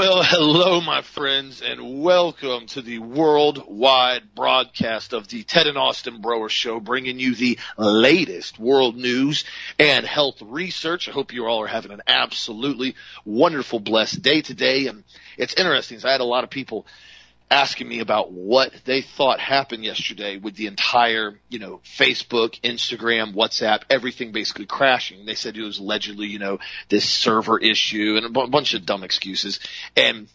Well, hello, my friends, and welcome to the worldwide broadcast of the Ted and Austin Broer Show, bringing you the latest world news and health research. I hope you all are having an absolutely wonderful, blessed day today. And it's interesting. I had a lot of people asking me about what they thought happened yesterday with the entire, you know, Facebook, Instagram, WhatsApp, everything basically crashing. They said it was allegedly, you know, this server issue and a b- bunch of dumb excuses. And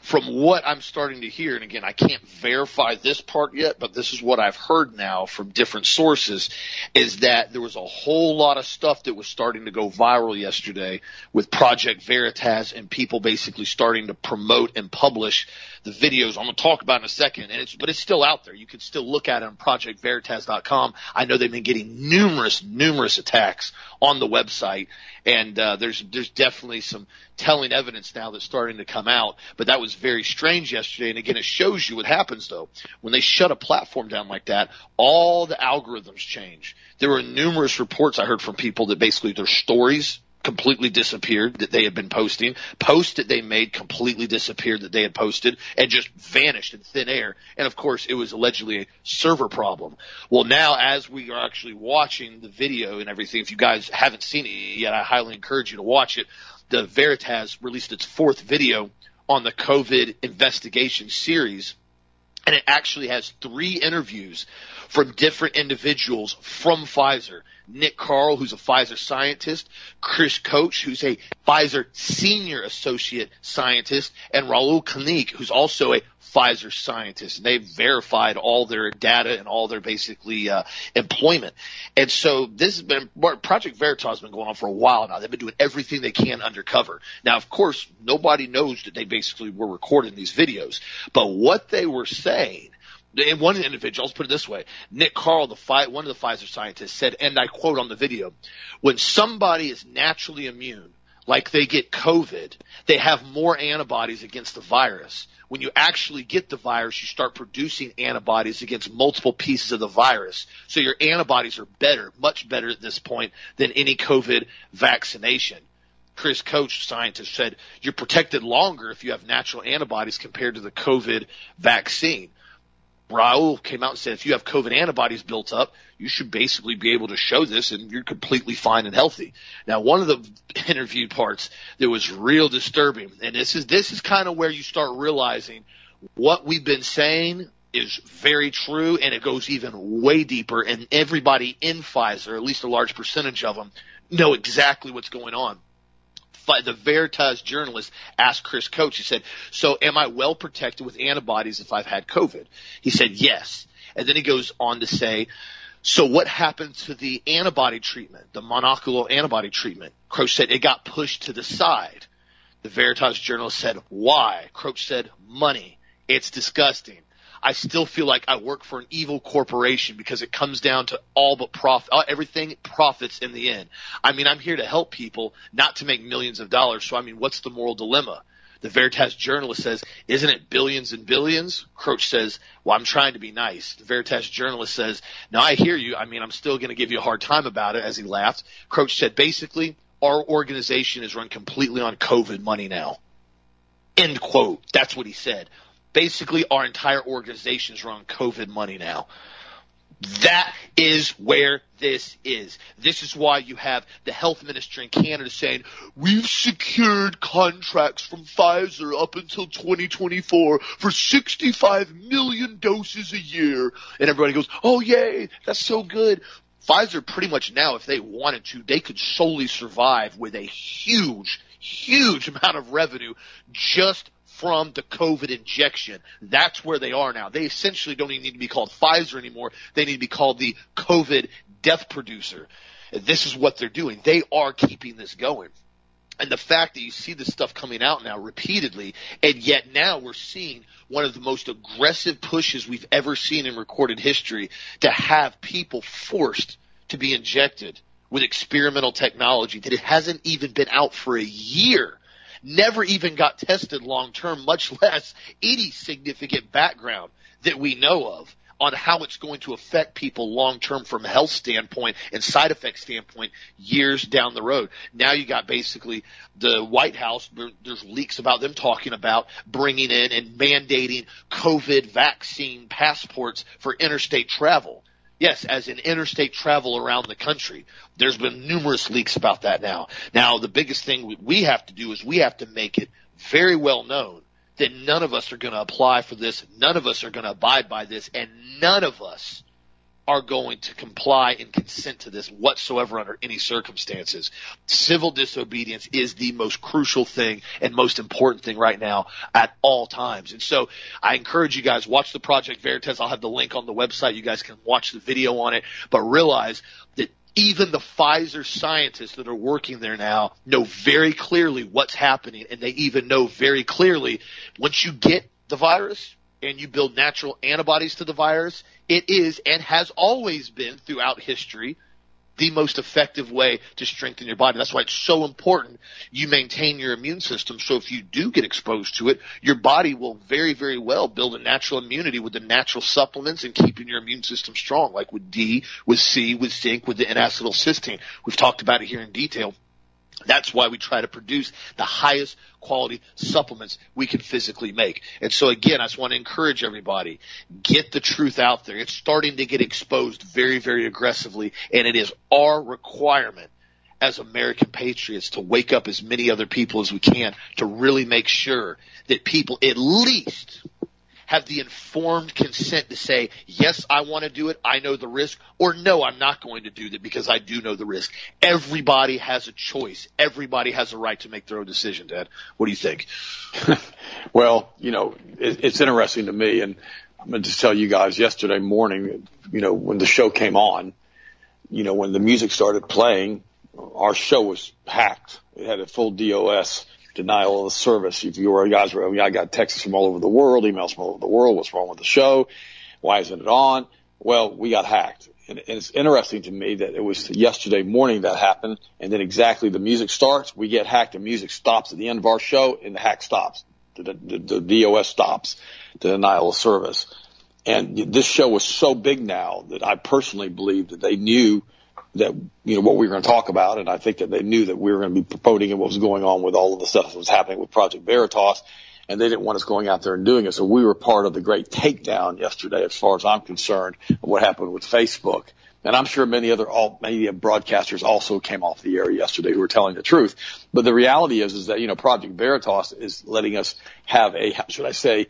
from what I'm starting to hear, and again, I can't verify this part yet, but this is what I've heard now from different sources, is that there was a whole lot of stuff that was starting to go viral yesterday with Project Veritas and people basically starting to promote and publish the videos I'm going to talk about in a second. And it's, but it's still out there. You can still look at it on projectveritas.com. I know they've been getting numerous, numerous attacks on the website. And, uh, there's, there's definitely some telling evidence now that's starting to come out. But that was very strange yesterday. And again, it shows you what happens though. When they shut a platform down like that, all the algorithms change. There were numerous reports I heard from people that basically their stories completely disappeared that they had been posting. Posts that they made completely disappeared that they had posted and just vanished in thin air. And of course, it was allegedly a server problem. Well, now as we are actually watching the video and everything, if you guys haven't seen it yet, I highly encourage you to watch it. The Veritas released its fourth video on the COVID investigation series and it actually has three interviews from different individuals from Pfizer. Nick Karl, who's a Pfizer scientist, Chris Koch, who's a Pfizer senior associate scientist, and Raul Koenig, who's also a Pfizer scientist. And they've verified all their data and all their basically uh, employment. And so this has been Project Veritas has been going on for a while now. They've been doing everything they can undercover. Now, of course, nobody knows that they basically were recording these videos, but what they were saying one individual, let's put it this way, Nick Karl, the one of the Pfizer scientists said, and I quote on the video, when somebody is naturally immune, like they get COVID, they have more antibodies against the virus. When you actually get the virus, you start producing antibodies against multiple pieces of the virus. So your antibodies are better, much better at this point than any COVID vaccination. Chris Koch, scientist, said you're protected longer if you have natural antibodies compared to the COVID vaccine. Raul came out and said if you have COVID antibodies built up, you should basically be able to show this and you're completely fine and healthy. Now, one of the interview parts that was real disturbing, and this is, this is kind of where you start realizing what we've been saying is very true and it goes even way deeper and everybody in Pfizer, at least a large percentage of them, know exactly what's going on the Veritas journalist asked Chris Koch, he said, so am I well protected with antibodies if I've had COVID? He said, yes. And then he goes on to say, so what happened to the antibody treatment, the monoclonal antibody treatment? Koch said it got pushed to the side. The Veritas journalist said, why? Koch said, money. It's disgusting. I still feel like I work for an evil corporation because it comes down to all but profit, uh, everything profits in the end. I mean, I'm here to help people, not to make millions of dollars. So I mean, what's the moral dilemma? The Veritas journalist says, isn't it billions and billions? Koch says, well, I'm trying to be nice. The Veritas journalist says, now I hear you. I mean, I'm still going to give you a hard time about it as he laughed. Koch said, basically, our organization is run completely on COVID money now. End quote. That's what he said basically our entire organization is run COVID money now. That is where this is. This is why you have the health minister in Canada saying, we've secured contracts from Pfizer up until 2024 for 65 million doses a year. And everybody goes, oh yay, that's so good. Pfizer pretty much now, if they wanted to, they could solely survive with a huge, huge amount of revenue just from the COVID injection. That's where they are now. They essentially don't even need to be called Pfizer anymore. They need to be called the COVID death producer. This is what they're doing. They are keeping this going. And the fact that you see this stuff coming out now repeatedly, and yet now we're seeing one of the most aggressive pushes we've ever seen in recorded history to have people forced to be injected with experimental technology that it hasn't even been out for a year never even got tested long term, much less any significant background that we know of on how it's going to affect people long term from a health standpoint and side effect standpoint years down the road. Now you got basically the White House, there's leaks about them talking about bringing in and mandating COVID vaccine passports for interstate travel. Yes, as in interstate travel around the country. There's been numerous leaks about that now. Now, the biggest thing we have to do is we have to make it very well known that none of us are going to apply for this, none of us are going to abide by this, and none of us are going to comply and consent to this whatsoever under any circumstances. Civil disobedience is the most crucial thing and most important thing right now at all times. And so I encourage you guys, watch the Project Veritas. I'll have the link on the website. You guys can watch the video on it, but realize that even the Pfizer scientists that are working there now know very clearly what's happening and they even know very clearly once you get the virus, and you build natural antibodies to the virus, it is and has always been throughout history the most effective way to strengthen your body. That's why it's so important you maintain your immune system. So if you do get exposed to it, your body will very, very well build a natural immunity with the natural supplements and keeping your immune system strong, like with D, with C, with zinc, with the N-acetylcysteine. We've talked about it here in detail. That's why we try to produce the highest quality supplements we can physically make. And so again, I just want to encourage everybody, get the truth out there. It's starting to get exposed very, very aggressively and it is our requirement as American patriots to wake up as many other people as we can to really make sure that people at least have the informed consent to say, yes, I want to do it. I know the risk or no, I'm not going to do that because I do know the risk. Everybody has a choice. Everybody has a right to make their own decision, Dad. What do you think? well, you know, it, it's interesting to me and I'm going to tell you guys yesterday morning, you know, when the show came on, you know, when the music started playing, our show was packed. It had a full DOS denial of the service. If you were guys were, I, mean, I got texts from all over the world, emails from all over the world. What's wrong with the show? Why isn't it on? Well, we got hacked. And, it's interesting to me that it was yesterday morning that happened. And then exactly the music starts, we get hacked, the music stops at the end of our show and the hack stops. The, the, the DOS stops, the denial of service. And this show was so big now that I personally believe that they knew that you know what we were going to talk about, and I think that they knew that we were going to be promoting and what was going on with all of the stuff that was happening with Project Veritas, and they didn't want us going out there and doing it. So we were part of the great takedown yesterday, as far as I'm concerned, of what happened with Facebook. And I'm sure many other all media broadcasters also came off the air yesterday who were telling the truth. But the reality is, is that, you know, Project Veritas is letting us have a, how should I say,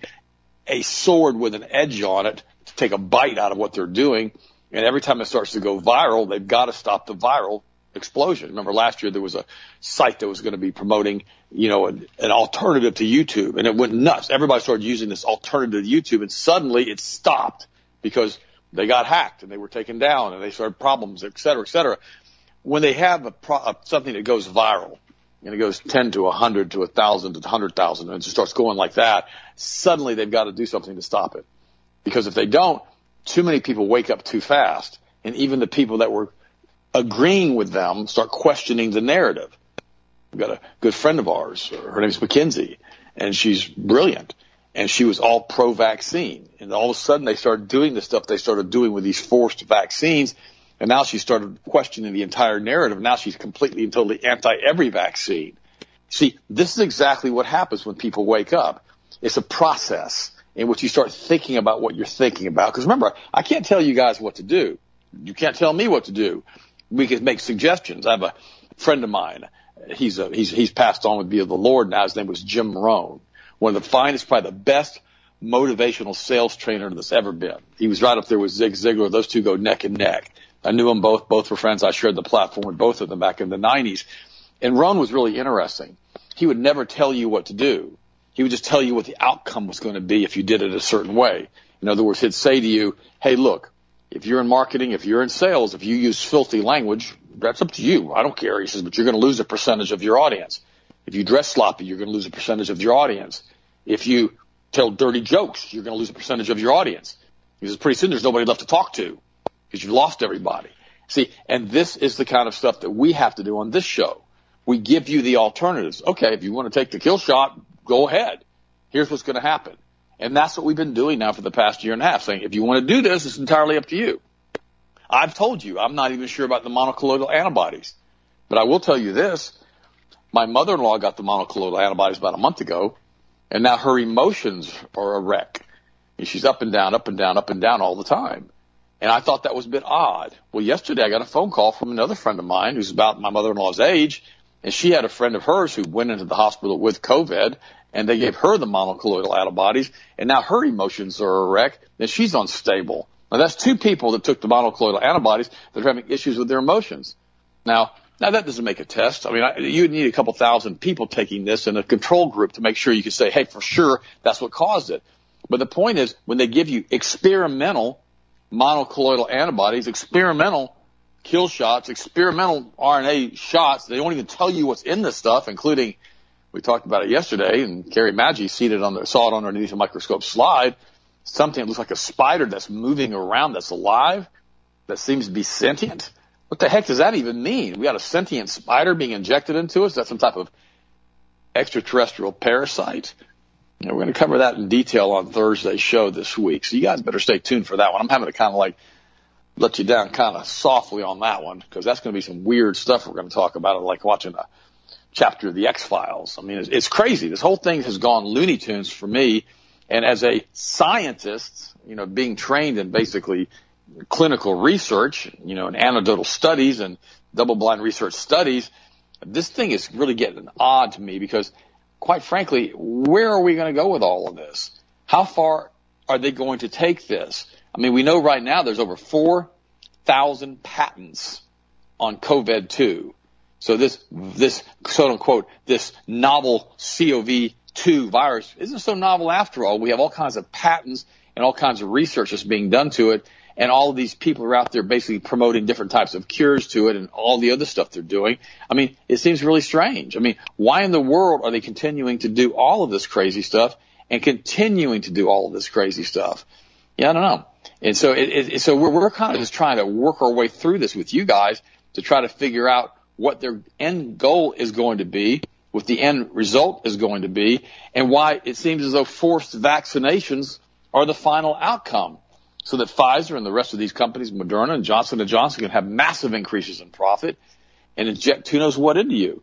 a sword with an edge on it to take a bite out of what they're doing and every time it starts to go viral, they've got to stop the viral explosion. Remember last year there was a site that was going to be promoting, you know, an, an, alternative to YouTube and it went nuts. Everybody started using this alternative to YouTube and suddenly it stopped because they got hacked and they were taken down and they started problems, et cetera, et cetera. When they have a pro- something that goes viral and it goes 10 to 100 to 1,000 to 100,000 and it just starts going like that, suddenly they've got to do something to stop it. Because if they don't, too many people wake up too fast, and even the people that were agreeing with them start questioning the narrative. We've got a good friend of ours. Uh, her name's Mackenzie, and she's brilliant. And she was all pro-vaccine. And all of a sudden, they started doing the stuff they started doing with these forced vaccines. And now she started questioning the entire narrative. Now she's completely and totally anti every vaccine. See, this is exactly what happens when people wake up. It's a process in which you start thinking about what you're thinking about. Because remember, I can't tell you guys what to do. You can't tell me what to do. We can make suggestions. I have a friend of mine. He's a, he's he's passed on with be of the Lord now. His name was Jim Rohn, one of the finest, probably the best motivational sales trainer that's ever been. He was right up there with Zig Ziglar. Those two go neck and neck. I knew them both. Both were friends. I shared the platform with both of them back in the 90s. And Rohn was really interesting. He would never tell you what to do. He would just tell you what the outcome was going to be if you did it a certain way. In other words, he'd say to you, hey, look, if you're in marketing, if you're in sales, if you use filthy language, that's up to you. I don't care. He says, but you're going to lose a percentage of your audience. If you dress sloppy, you're going to lose a percentage of your audience. If you tell dirty jokes, you're going to lose a percentage of your audience. He says, pretty soon there's nobody left to talk to because you've lost everybody. See, and this is the kind of stuff that we have to do on this show. We give you the alternatives. Okay, if you want to take the kill shot, go ahead. Here's what's going to happen. And that's what we've been doing now for the past year and a half, saying if you want to do this, it's entirely up to you. I've told you, I'm not even sure about the monoclonal antibodies. But I will tell you this. My mother-in-law got the monoclonal antibodies about a month ago, and now her emotions are a wreck. And she's up and down, up and down, up and down all the time. And I thought that was a bit odd. Well, yesterday I got a phone call from another friend of mine who's about my mother-in-law's age, and she had a friend of hers who went into the hospital with COVID, and they gave her the monoclonal antibodies, and now her emotions are a wreck, and she's unstable. Now that's two people that took the monoclonal antibodies that are having issues with their emotions. Now, now that doesn't make a test. I mean, I, you need a couple thousand people taking this in a control group to make sure you can say, hey, for sure, that's what caused it. But the point is, when they give you experimental monoclonal antibodies, experimental kill shots, experimental RNA shots, they don't even tell you what's in this stuff, including, we talked about it yesterday, and Carrie Madej on saw it underneath a microscope slide, something that looks like a spider that's moving around that's alive, that seems to be sentient. What the heck does that even mean? We got a sentient spider being injected into us? That's some type of extraterrestrial parasite? we're going to cover that in detail on Thursday's show this week. So you guys better stay tuned for that one. I'm having to kind of like let you down kind of softly on that one because that's going to be some weird stuff we're going to talk about, like watching a chapter of the X Files. I mean, it's, it's crazy. This whole thing has gone Looney Tunes for me. And as a scientist, you know, being trained in basically clinical research, you know, and anecdotal studies and double blind research studies, this thing is really getting odd to me because quite frankly, where are we going to go with all of this? How far are they going to take this? I mean, we know right now there's over 4,000 patents on COVID-2. So this, this quote unquote, this novel COV2 virus isn't so novel after all. We have all kinds of patents and all kinds of research that's being done to it and all of these people are out there basically promoting different types of cures to it and all the other stuff they're doing. I mean, it seems really strange. I mean, why in the world are they continuing to do all of this crazy stuff and continuing to do all of this crazy stuff? Yeah, I don't know. And so, it, it, so we're, we're kind of just trying to work our way through this with you guys to try to figure out what their end goal is going to be, what the end result is going to be, and why it seems as though forced vaccinations are the final outcome so that Pfizer and the rest of these companies, Moderna and Johnson & Johnson can have massive increases in profit and inject who knows what into you.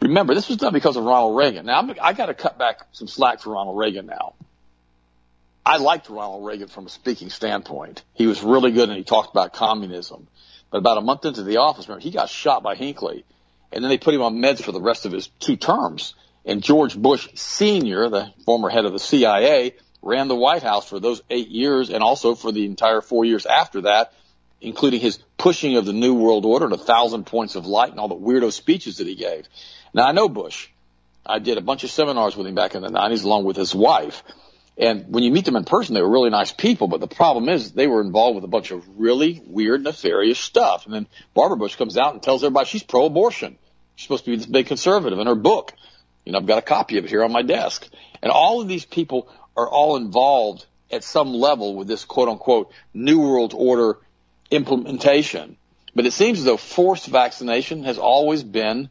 Remember, this was done because of Ronald Reagan. Now, I'm, I got to cut back some slack for Ronald Reagan now. I liked Ronald Reagan from a speaking standpoint. He was really good and he talked about communism. But about a month into the office, remember, he got shot by Hinckley. And then they put him on meds for the rest of his two terms. And George Bush Sr., the former head of the CIA, ran the White House for those eight years and also for the entire four years after that, including his pushing of the New World Order and a thousand points of light and all the weirdo speeches that he gave. Now I know Bush. I did a bunch of seminars with him back in the 90s along with his wife. And when you meet them in person, they were really nice people. But the problem is they were involved with a bunch of really weird, nefarious stuff. And then Barbara Bush comes out and tells everybody she's pro-abortion. She's supposed to be this big conservative in her book. You know, I've got a copy of it here on my desk. And all of these people are all involved at some level with this quote unquote New World Order implementation. But it seems as though forced vaccination has always been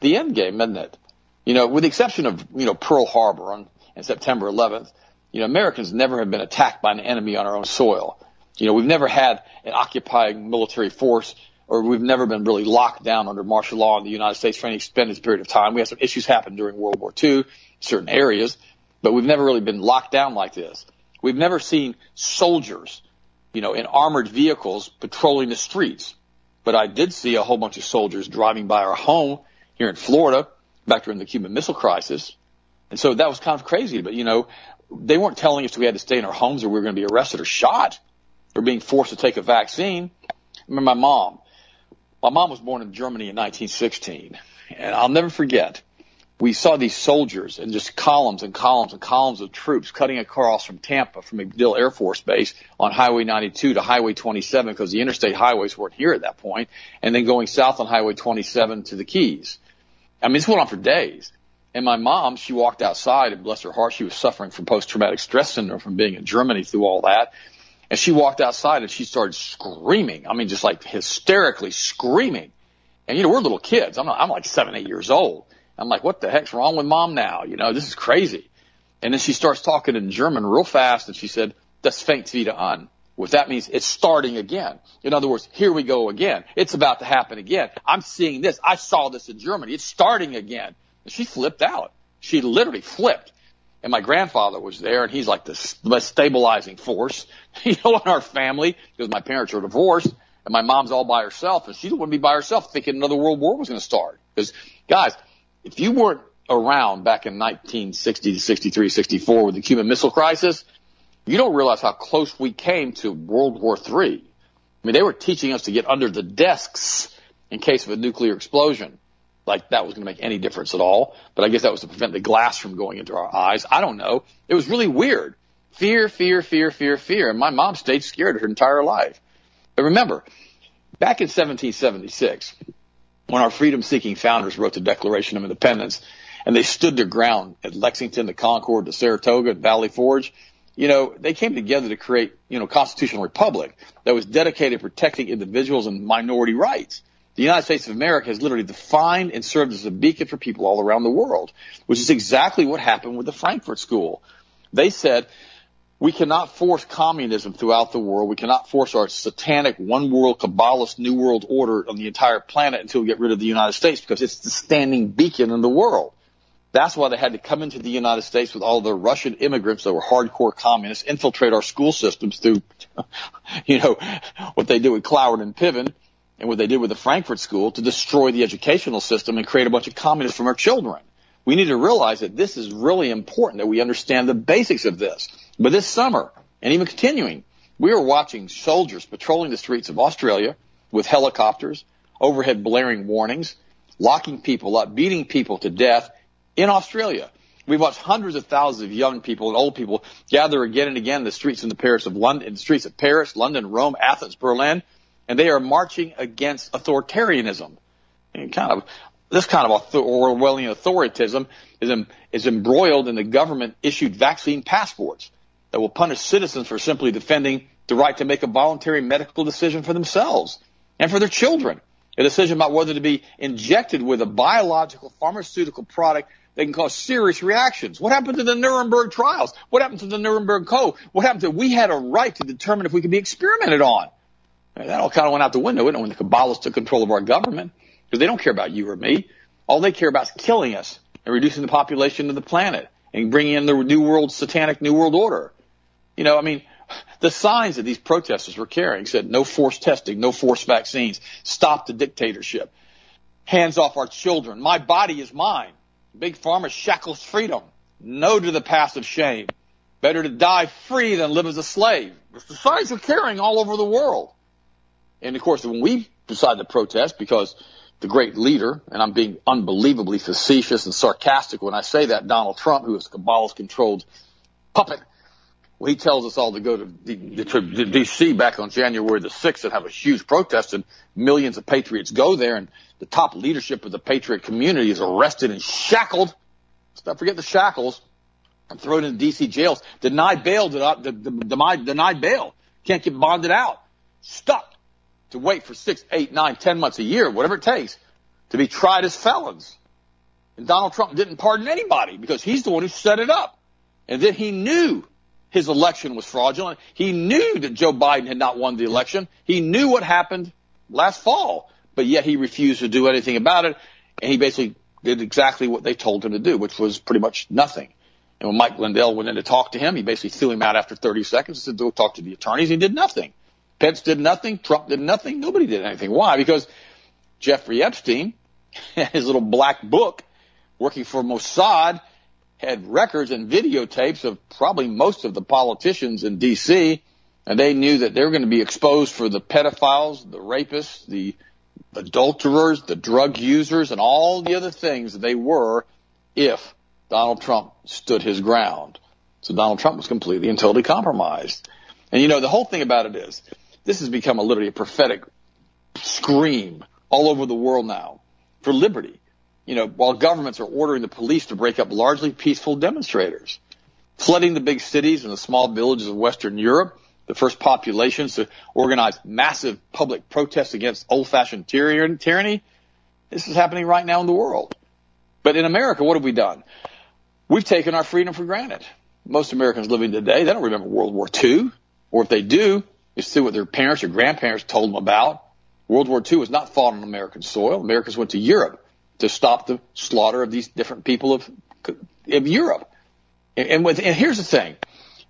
the end game, hasn't it? You know, with the exception of, you know, Pearl Harbor on, on September 11th, you know, Americans never have been attacked by an enemy on our own soil. You know, we've never had an occupying military force or we've never been really locked down under martial law in the United States for any extended period of time. We had some issues happen during World War II, certain areas, but we've never really been locked down like this. We've never seen soldiers, you know, in armored vehicles patrolling the streets. But I did see a whole bunch of soldiers driving by our home here in Florida back during the Cuban Missile Crisis. And so that was kind of crazy. But, you know, they weren't telling us we had to stay in our homes or we were going to be arrested or shot or being forced to take a vaccine. I remember my mom. My mom was born in Germany in 1916. And I'll never forget we saw these soldiers and just columns and columns and columns of troops cutting across from Tampa, from MacDill Air Force Base on Highway 92 to Highway 27 because the interstate highways weren't here at that point, and then going south on Highway 27 to the Keys. I mean, this went on for days. And my mom, she walked outside and bless her heart, she was suffering from post-traumatic stress syndrome from being in Germany through all that. And she walked outside and she started screaming. I mean, just like hysterically screaming. And you know, we're little kids. I'm not, I'm like seven, eight years old. I'm like, what the heck's wrong with mom now? You know, this is crazy. And then she starts talking in German real fast and she said, das fängt wieder an. What that means, it's starting again. In other words, here we go again. It's about to happen again. I'm seeing this. I saw this in Germany. It's starting again. She flipped out. She literally flipped. And my grandfather was there and he's like the most stabilizing force, you know, in our family because my parents are divorced and my mom's all by herself and she wouldn't be by herself thinking another world war was going to start. Because guys, if you weren't around back in 1960 to 63, 64 with the Cuban Missile Crisis, you don't realize how close we came to World War III. I mean, they were teaching us to get under the desks in case of a nuclear explosion. Like that was going to make any difference at all. But I guess that was to prevent the glass from going into our eyes. I don't know. It was really weird. Fear, fear, fear, fear, fear. And my mom stayed scared her entire life. But remember, back in 1776, when our freedom seeking founders wrote the Declaration of Independence and they stood their ground at Lexington, the Concord, the Saratoga, and Valley Forge, you know, they came together to create, you know, a constitutional republic that was dedicated to protecting individuals and minority rights. The United States of America has literally defined and served as a beacon for people all around the world, which is exactly what happened with the Frankfurt School. They said, we cannot force communism throughout the world. We cannot force our satanic one world Kabbalist new world order on the entire planet until we get rid of the United States because it's the standing beacon in the world. That's why they had to come into the United States with all the Russian immigrants that were hardcore communists, infiltrate our school systems through, you know, what they do with Cloward and Piven and what they did with the Frankfurt School to destroy the educational system and create a bunch of communists from our children. We need to realize that this is really important that we understand the basics of this. But this summer, and even continuing, we were watching soldiers patrolling the streets of Australia with helicopters, overhead blaring warnings, locking people up, beating people to death, in Australia. We've watched hundreds of thousands of young people and old people gather again and again in the streets in the Paris of London, in the streets of Paris, London, Rome, Athens, Berlin, and they are marching against authoritarianism. And kind of this kind of Orwellian authoritism is, is embroiled in the government issued vaccine passports that will punish citizens for simply defending the right to make a voluntary medical decision for themselves and for their children. A decision about whether to be injected with a biological pharmaceutical product that can cause serious reactions. What happened to the Nuremberg trials? What happened to the Nuremberg Code? What happened to we had a right to determine if we could be experimented on? That all kind of went out the window, when the Kabbalists took control of our government because they don't care about you or me. All they care about is killing us and reducing the population of the planet and bringing in the new world satanic new world order. You know, I mean, the signs that these protesters were carrying said no forced testing, no forced vaccines, stop the dictatorship, hands off our children, my body is mine. Big Pharma shackles freedom. No to the passive shame. Better to die free than live as a slave. It's the signs we're carrying all over the world. And of course, when we decided to protest because the great leader, and I'm being unbelievably facetious and sarcastic when I say that, Donald Trump, who is a Kabbalist controlled puppet, well, he tells us all to go to, D- to D.C. back on January the 6th and have a huge protest, and millions of patriots go there, and the top leadership of the patriot community is arrested and shackled. Not forget the shackles and thrown in D.C. jails. Denied bail, denied bail. Can't get bonded out. Stuck to wait for six, eight, nine, ten months a year, whatever it takes, to be tried as felons. And Donald Trump didn't pardon anybody because he's the one who set it up. And then he knew his election was fraudulent. He knew that Joe Biden had not won the election. He knew what happened last fall, but yet he refused to do anything about it. And he basically did exactly what they told him to do, which was pretty much nothing. And when Mike Lindell went in to talk to him, he basically threw him out after 30 seconds and said, go talk to the attorneys. He did nothing. Pence did nothing. Trump did nothing. Nobody did anything. Why? Because Jeffrey Epstein, his little black book, working for Mossad, had records and videotapes of probably most of the politicians in D.C., and they knew that they were going to be exposed for the pedophiles, the rapists, the adulterers, the drug users, and all the other things they were if Donald Trump stood his ground. So Donald Trump was completely and totally compromised. And you know, the whole thing about it is, this has become a literally a prophetic scream all over the world now for liberty. You know, while governments are ordering the police to break up largely peaceful demonstrators, flooding the big cities and the small villages of Western Europe, the first populations to organize massive public protests against old-fashioned tyranny. This is happening right now in the world. But in America, what have we done? we've taken our freedom for granted. Most Americans living today, they don't remember World War II, or if they do, it's through what their parents or grandparents told them about. World War II was not fought on American soil. Americans went to Europe to stop the slaughter of these different people of, of Europe. And, and, with, and here's the thing.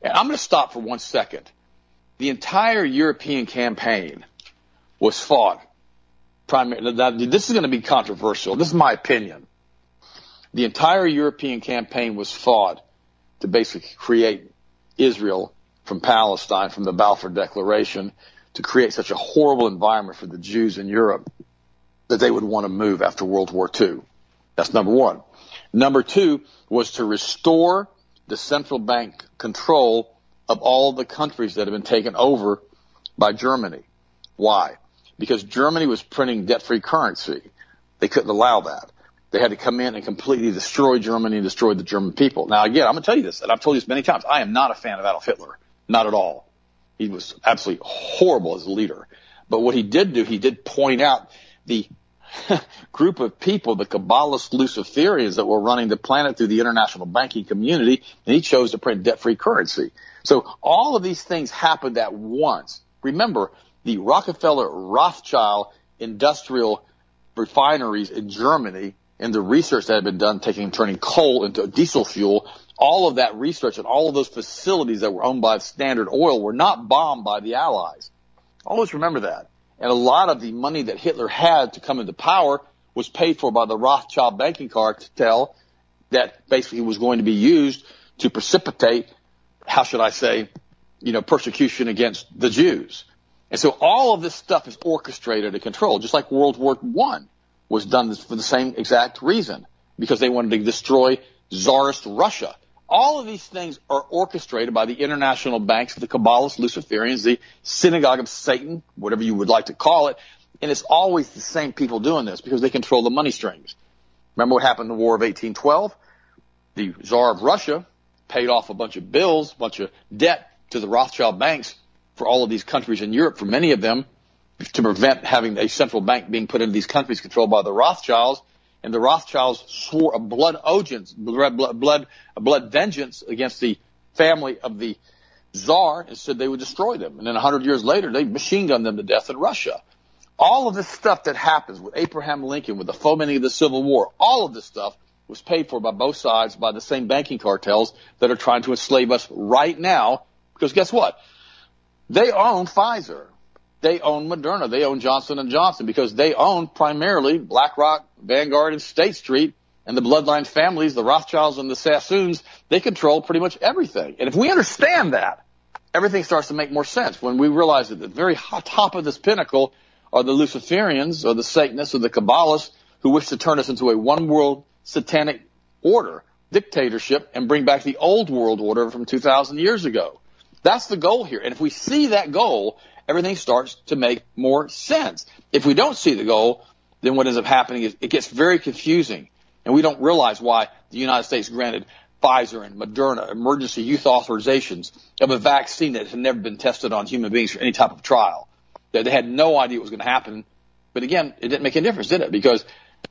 And I'm going to stop for one second. The entire European campaign was fought primarily. This is going to be controversial. This is my opinion. The entire European campaign was fought to basically create Israel from Palestine, from the Balfour Declaration, to create such a horrible environment for the Jews in Europe that they would want to move after World War II. That's number one. Number two was to restore the central bank control of all the countries that have been taken over by Germany. Why? Because Germany was printing debt-free currency. They couldn't allow that. They had to come in and completely destroy Germany and destroy the German people. Now again, I'm going to tell you this, and I've told you this many times. I am not a fan of Adolf Hitler. Not at all. He was absolutely horrible as a leader. But what he did do, he did point out the group of people, the Kabbalist Luciferians that were running the planet through the international banking community, and he chose to print debt-free currency. So all of these things happened at once. Remember, the Rockefeller Rothschild industrial refineries in Germany and the research that had been done taking turning coal into diesel fuel, all of that research and all of those facilities that were owned by Standard Oil were not bombed by the Allies. Always remember that. And a lot of the money that Hitler had to come into power was paid for by the Rothschild banking cartel that basically was going to be used to precipitate, how should I say, you know, persecution against the Jews. And so all of this stuff is orchestrated and controlled, just like World War One was done for the same exact reason, because they wanted to destroy Tsarist Russia. All of these things are orchestrated by the international banks, the Kabbalists, Luciferians, the synagogue of Satan, whatever you would like to call it. And it's always the same people doing this because they control the money strings. Remember what happened in the War of 1812? The Tsar of Russia paid off a bunch of bills, a bunch of debt to the Rothschild banks for all of these countries in Europe, for many of them, to prevent having a central bank being put into these countries controlled by the Rothschilds and the Rothschilds swore a blood oath, blood, blood, blood vengeance against the family of the czar and said they would destroy them. And then a hundred years later, they machine gunned them to death in Russia. All of this stuff that happens with Abraham Lincoln, with the fomenting of the Civil War, all of this stuff was paid for by both sides by the same banking cartels that are trying to enslave us right now. Because guess what? They own Pfizer they own Moderna, they own Johnson and Johnson because they own primarily BlackRock, Vanguard, and State Street, and the bloodline families, the Rothschilds and the Sassoons. They control pretty much everything. And if we understand that, everything starts to make more sense when we realize that the very top of this pinnacle are the Luciferians or the Satanists or the Kabbalists who wish to turn us into a one world satanic order, dictatorship, and bring back the old world order from 2,000 years ago. That's the goal here. And if we see that goal, everything starts to make more sense. If we don't see the goal, then what ends up happening is it gets very confusing and we don't realize why the United States granted Pfizer and Moderna emergency youth authorizations of a vaccine that had never been tested on human beings for any type of trial. That they had no idea what was going to happen. But again, it didn't make any difference, did it? Because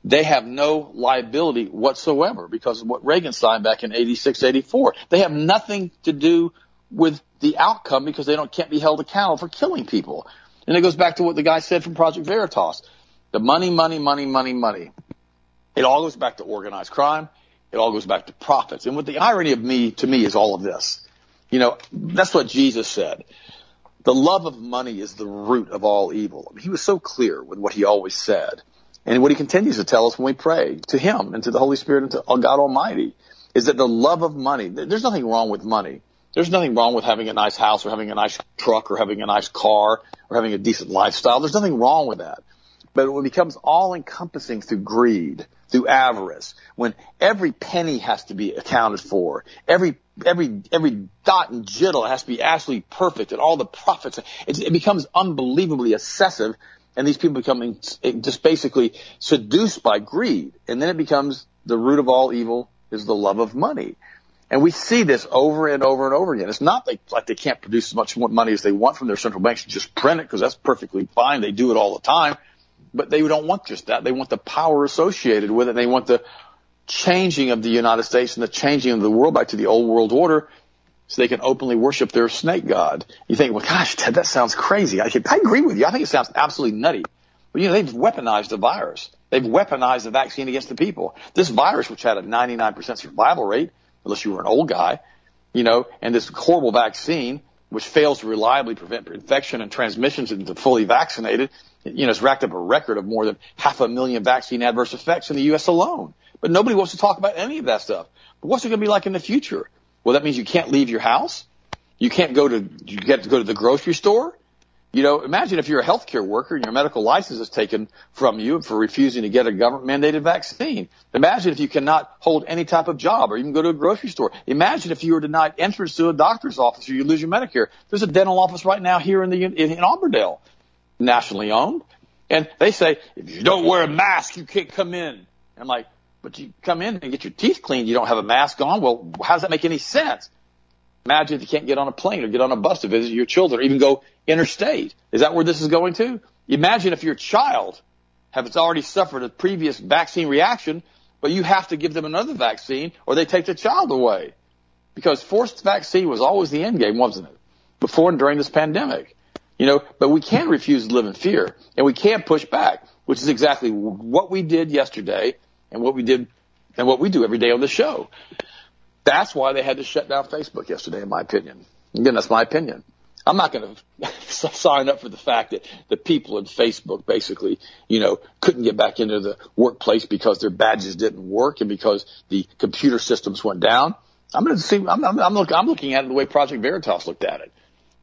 they have no liability whatsoever because of what Reagan signed back in 86, 84. They have nothing to do with the outcome because they don't can't be held accountable for killing people. And it goes back to what the guy said from Project Veritas. The money, money, money, money, money. It all goes back to organized crime. It all goes back to profits. And what the irony of me, to me, is all of this. You know, that's what Jesus said. The love of money is the root of all evil. I mean, he was so clear with what he always said. And what he continues to tell us when we pray to him and to the Holy Spirit and to God Almighty is that the love of money, there's nothing wrong with money. There's nothing wrong with having a nice house or having a nice truck or having a nice car or having a decent lifestyle. There's nothing wrong with that. But it becomes all encompassing through greed, through avarice, when every penny has to be accounted for, every every every dot and jittle has to be absolutely perfect, and all the profits, it, it becomes unbelievably obsessive, and these people become just basically seduced by greed, and then it becomes the root of all evil is the love of money. And we see this over and over and over again. It's not like, they can't produce as much money as they want from their central banks just print it because that's perfectly fine. They do it all the time. But they don't want just that. They want the power associated with it. They want the changing of the United States and the changing of the world back to the old world order so they can openly worship their snake god. You think, well, gosh, Ted, that sounds crazy. I, I agree with you. I think it sounds absolutely nutty. But you know, they've weaponized the virus. They've weaponized the vaccine against the people. This virus, which had a 99% survival rate, unless you were an old guy, you know, and this horrible vaccine, which fails to reliably prevent infection and transmissions into fully vaccinated, you know, it's racked up a record of more than half a million vaccine adverse effects in the U.S. alone. But nobody wants to talk about any of that stuff. But what's it going to be like in the future? Well, that means you can't leave your house. You can't go to, you get to go to the grocery store. You know, imagine if you're a healthcare worker and your medical license is taken from you for refusing to get a government mandated vaccine. Imagine if you cannot hold any type of job or even go to a grocery store. Imagine if you were denied entrance to a doctor's office or you lose your Medicare. There's a dental office right now here in the, in, in Auburndale, nationally owned. And they say, if you don't wear a mask, you can't come in. I'm like, but you come in and get your teeth cleaned, you don't have a mask on. Well, how does that make any sense? Imagine if you can't get on a plane or get on a bus to visit your children or even go interstate. Is that where this is going to? Imagine if your child has already suffered a previous vaccine reaction, but you have to give them another vaccine or they take the child away. Because forced vaccine was always the end game, wasn't it? Before and during this pandemic. You know, but we can't refuse to live in fear and we can't push back, which is exactly what we did yesterday and what we did and what we do every day on the show. That's why they had to shut down Facebook yesterday, in my opinion. Again, that's my opinion. I'm not going to sign up for the fact that the people in Facebook basically, you know, couldn't get back into the workplace because their badges didn't work and because the computer systems went down. I'm going to see. I'm, I'm, I'm, look, I'm looking at it the way Project Veritas looked at it.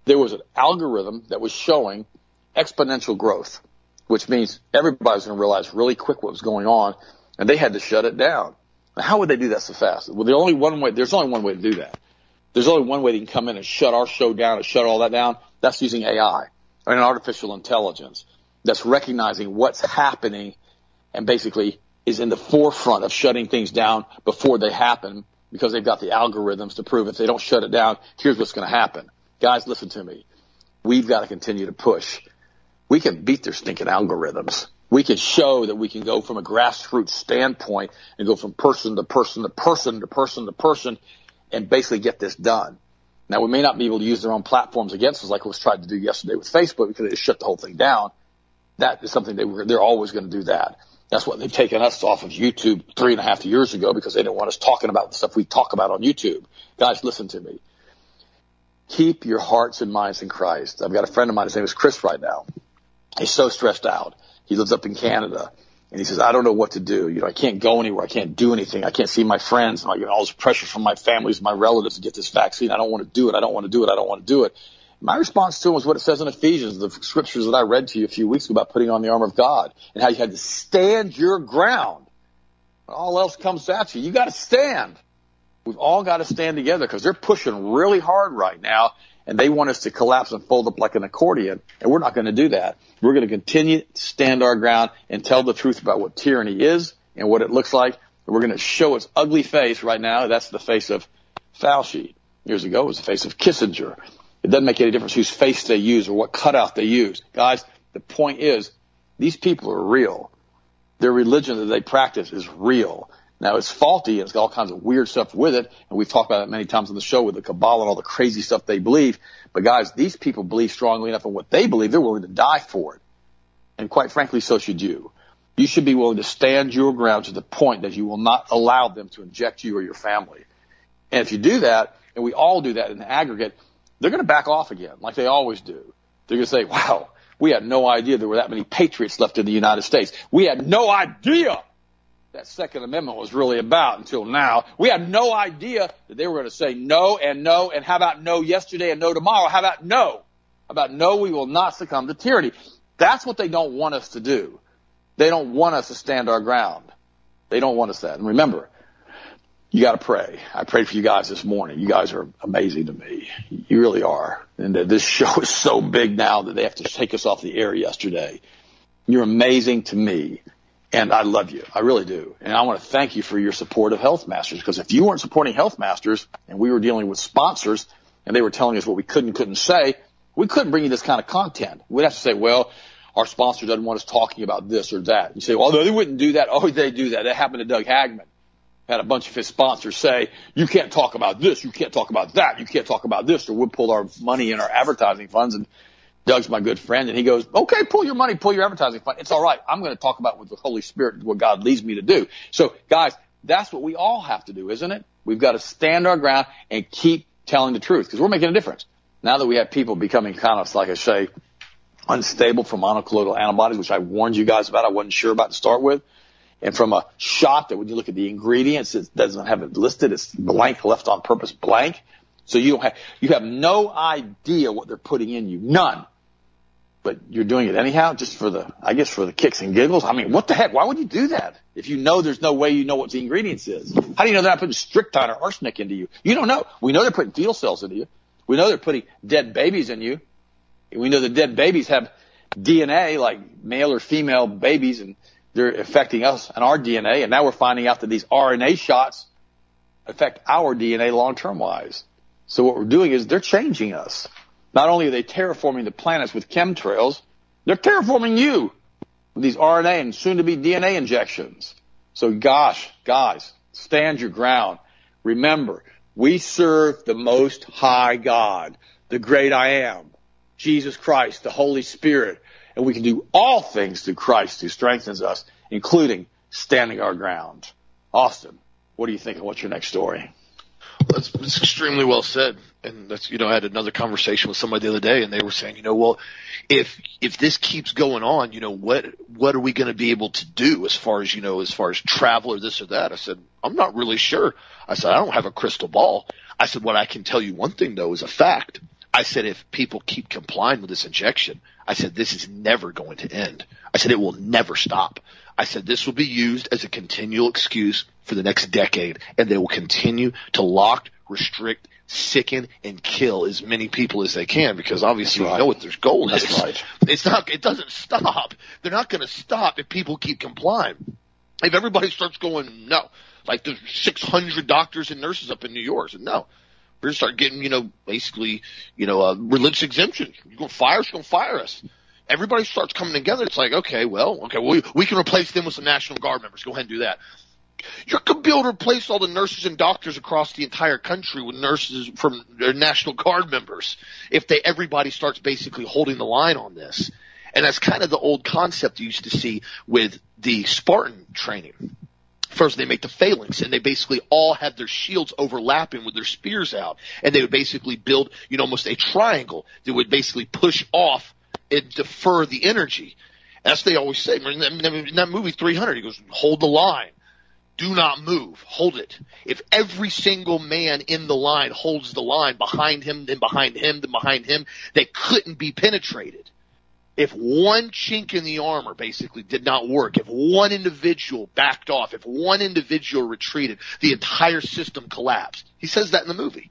There was an algorithm that was showing exponential growth, which means everybody's going to realize really quick what was going on, and they had to shut it down. How would they do that so fast? Well, the only one way. There's only one way to do that there's only one way they can come in and shut our show down and shut all that down. That's using AI and artificial intelligence that's recognizing what's happening and basically is in the forefront of shutting things down before they happen because they've got the algorithms to prove if they don't shut it down, here's what's going to happen. Guys, listen to me. We've got to continue to push. We can beat their stinking algorithms. We can show that we can go from a grassroots standpoint and go from person to person to person to person to person and basically get this done. Now we may not be able to use their own platforms against us like was tried to do yesterday with Facebook because they shut the whole thing down. That is something they were, they're always going to do that. That's what they've taken us off of YouTube three and a half years ago because they didn't want us talking about the stuff we talk about on YouTube. Guys, listen to me. Keep your hearts and minds in Christ. I've got a friend of mine, his name is Chris right now. He's so stressed out. He lives up in Canada and he says, I don't know what to do. You know, I can't go anywhere. I can't do anything. I can't see my friends. I get all this pressure from my families, my relatives to get this vaccine. I don't want to do it. I don't want to do it. I don't want to do it. My response to him was what it says in Ephesians, the scriptures that I read to you a few weeks ago about putting on the armor of God and how you had to stand your ground. When all else comes at you, you got to stand. We've all got to stand together because they're pushing really hard right now and they want us to collapse and fold up like an accordion, and we're not going to do that. We're going to continue to stand our ground and tell the truth about what tyranny is and what it looks like. we're going to show its ugly face right now. That's the face of Fauci. Years ago, it was the face of Kissinger. It doesn't make any difference whose face they use or what cutout they use. Guys, the point is, these people are real. Their religion that they practice is real. Now it's faulty it's got all kinds of weird stuff with it. And we've talked about it many times on the show with the Kabbalah and all the crazy stuff they believe. But guys, these people believe strongly enough in what they believe. They're willing to die for it. And quite frankly, so should you. You should be willing to stand your ground to the point that you will not allow them to inject you or your family. And if you do that, and we all do that in the aggregate, they're going to back off again, like they always do. They're going to say, wow, we had no idea there were that many patriots left in the United States. We had no idea that Second Amendment was really about until now. We had no idea that they were going to say no and no and how about no yesterday and no tomorrow? How about no? About no, we will not succumb to tyranny. That's what they don't want us to do. They don't want us to stand our ground. They don't want us that. And remember, you got to pray. I prayed for you guys this morning. You guys are amazing to me. You really are. And this show is so big now that they have to take us off the air yesterday. You're amazing to me. And I love you. I really do. And I want to thank you for your support of Health Masters because if you weren't supporting Health Masters and we were dealing with sponsors and they were telling us what we could and couldn't say, we couldn't bring you this kind of content. We'd have to say, well, our sponsor doesn't want us talking about this or that. You say, well, no, they wouldn't do that. Oh, they do that. That happened to Doug Hagmann. had a bunch of his sponsors say, you can't talk about this, you can't talk about that, you can't talk about this, or we'll pull our money and our advertising funds. And Doug's my good friend, and he goes, okay, pull your money, pull your advertising fund. It's all right. I'm going to talk about with the Holy Spirit what God leads me to do. So guys, that's what we all have to do, isn't it? We've got to stand our ground and keep telling the truth because we're making a difference. Now that we have people becoming kind of, like I say, unstable from monoclonal antibodies, which I warned you guys about, I wasn't sure about to start with. And from a shot that when you look at the ingredients, it doesn't have it listed. It's blank, left on purpose blank. So you don't have, you have no idea what they're putting in you. None. But you're doing it anyhow, just for the, I guess for the kicks and giggles. I mean, what the heck? Why would you do that? If you know there's no way you know what the ingredients is. How do you know they're not putting strychnine or arsenic into you? You don't know. We know they're putting fetal cells into you. We know they're putting dead babies in you. We know the dead babies have DNA, like male or female babies, and they're affecting us and our DNA. And now we're finding out that these RNA shots affect our DNA long term wise. So what we're doing is they're changing us. Not only are they terraforming the planets with chemtrails, they're terraforming you with these RNA and soon to be DNA injections. So gosh, guys, stand your ground. Remember, we serve the most high God, the great I am. Jesus Christ, the Holy Spirit, and we can do all things through Christ who strengthens us, including standing our ground. Austin, what do you think? What's your next story? That's, that's extremely well said. And that's, you know, I had another conversation with somebody the other day and they were saying, you know, well, if, if this keeps going on, you know, what, what are we going to be able to do as far as, you know, as far as travel or this or that? I said, I'm not really sure. I said, I don't have a crystal ball. I said, what I can tell you one thing though is a fact. I said, if people keep complying with this injection, I said, this is never going to end. I said, it will never stop. I said, this will be used as a continual excuse for the next decade and they will continue to lock, restrict, sicken, and kill as many people as they can because obviously right. you know what their goal That's is. Right. It's not, it doesn't stop. They're not going to stop if people keep complying. If everybody starts going, no, like there's 600 doctors and nurses up in New York, said, no, we're gonna start getting, you know, basically, you know, uh, religious exemptions. You're gonna fire us, you're gonna fire us. Everybody starts coming together. It's like, okay, well, okay, we we can replace them with some National Guard members. Go ahead and do that. You could be able to replace all the nurses and doctors across the entire country with nurses from National Guard members if they everybody starts basically holding the line on this. And that's kind of the old concept you used to see with the Spartan training First, they make the phalanx, and they basically all have their shields overlapping with their spears out, and they would basically build, you know, almost a triangle that would basically push off and defer the energy. As they always say. In that movie 300, he goes, "Hold the line, do not move, hold it." If every single man in the line holds the line behind him, then behind him, then behind him, they couldn't be penetrated if one chink in the armor basically did not work, if one individual backed off, if one individual retreated, the entire system collapsed. He says that in the movie.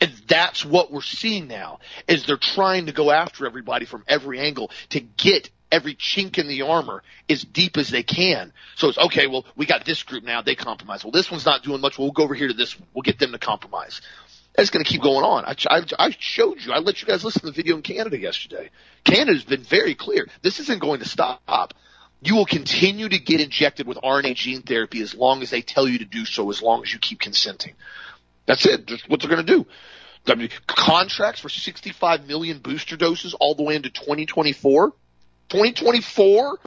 And that's what we're seeing now, is they're trying to go after everybody from every angle to get every chink in the armor as deep as they can. So it's okay, well, we got this group now, they compromise. Well, this one's not doing much, well, we'll go over here to this. We'll get them to compromise. It's going to keep going on. I, I, I showed you. I let you guys listen to the video in Canada yesterday. Canada's been very clear. This isn't going to stop. You will continue to get injected with RNA gene therapy as long as they tell you to do so, as long as you keep consenting. That's it. That's what they're going to do. Contracts for 65 million booster doses all the way into 2024. 2024?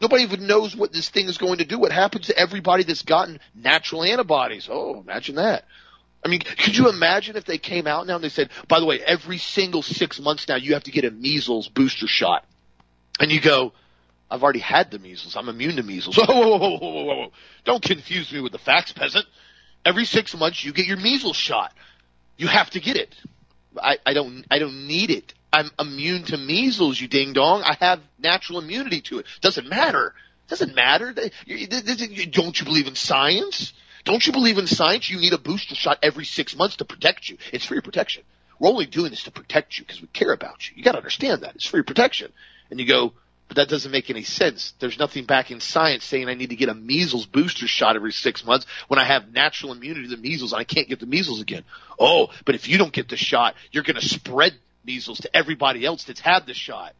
Nobody even knows what this thing is going to do. What happens to everybody that's gotten natural antibodies? Oh, imagine that. I mean, could you imagine if they came out now and they said, by the way, every single six months now you have to get a measles booster shot. And you go, I've already had the measles. I'm immune to measles. Whoa, whoa, whoa, whoa, whoa, whoa. Don't confuse me with the facts, peasant. Every six months you get your measles shot. You have to get it. I, I don't, I don't need it. I'm immune to measles, you ding dong. I have natural immunity to it. Doesn't matter. Doesn't matter. Don't you believe in science? Don't you believe in science? You need a booster shot every six months to protect you. It's for your protection. We're only doing this to protect you because we care about you. You got to understand that. It's for your protection. And you go, but that doesn't make any sense. There's nothing back in science saying I need to get a measles booster shot every six months when I have natural immunity to the measles and I can't get the measles again. Oh, but if you don't get the shot, you're going to spread measles to everybody else that's had the shot.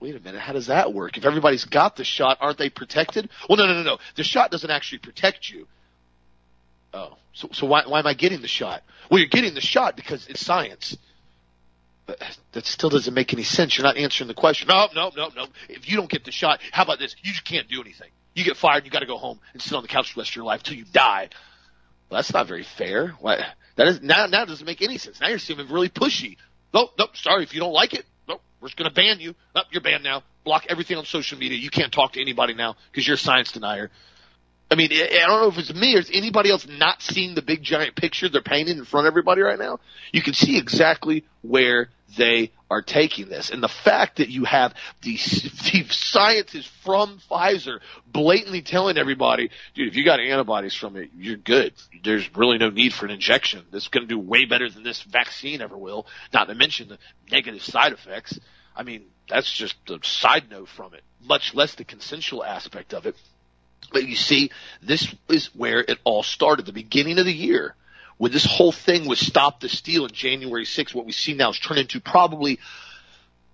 Wait a minute. How does that work? If everybody's got the shot, aren't they protected? Well, no, no, no, no. The shot doesn't actually protect you Oh, so so why why am I getting the shot? Well, you're getting the shot because it's science. That still doesn't make any sense. You're not answering the question. No, no, no, no. If you don't get the shot, how about this? You just can't do anything. You get fired. You got to go home and sit on the couch the rest of your life till you die. Well, that's not very fair. What? That is now. Now doesn't make any sense. Now you're seeming really pushy. Nope, nope. Sorry if you don't like it. Nope, we're just going to ban you. Nope, you're banned now. Block everything on social media. You can't talk to anybody now because you're a science denier. I mean, I don't know if it's me or is anybody else not seeing the big giant picture they're painting in front of everybody right now. You can see exactly where they are taking this. And the fact that you have the, the scientists from Pfizer blatantly telling everybody, dude, if you got antibodies from it, you're good. There's really no need for an injection. This is going to do way better than this vaccine ever will. Not to mention the negative side effects. I mean, that's just a side note from it, much less the consensual aspect of it. But you see, this is where it all started. The beginning of the year, when this whole thing was stop the steal in January 6th, what we see now is turned into probably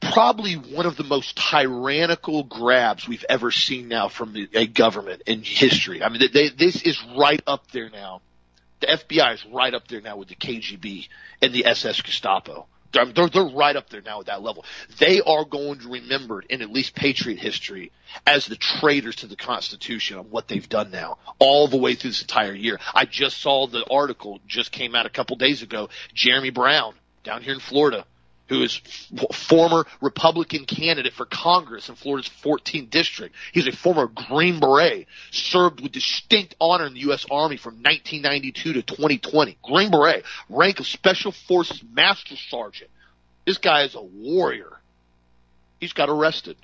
probably one of the most tyrannical grabs we've ever seen now from a government in history. I mean, they, this is right up there now. The FBI is right up there now with the KGB and the SS Gestapo. They're, they're, right up there now at that level. They are going to be remembered in at least Patriot history as the traitors to the Constitution on what they've done now, all the way through this entire year. I just saw the article just came out a couple days ago. Jeremy Brown down here in Florida who is f- former Republican candidate for Congress in Florida's 14th district. He's a former Green Beret, served with distinct honor in the U.S. Army from 1992 to 2020. Green Beret, rank of Special Forces Master Sergeant. This guy is a warrior. He's got arrested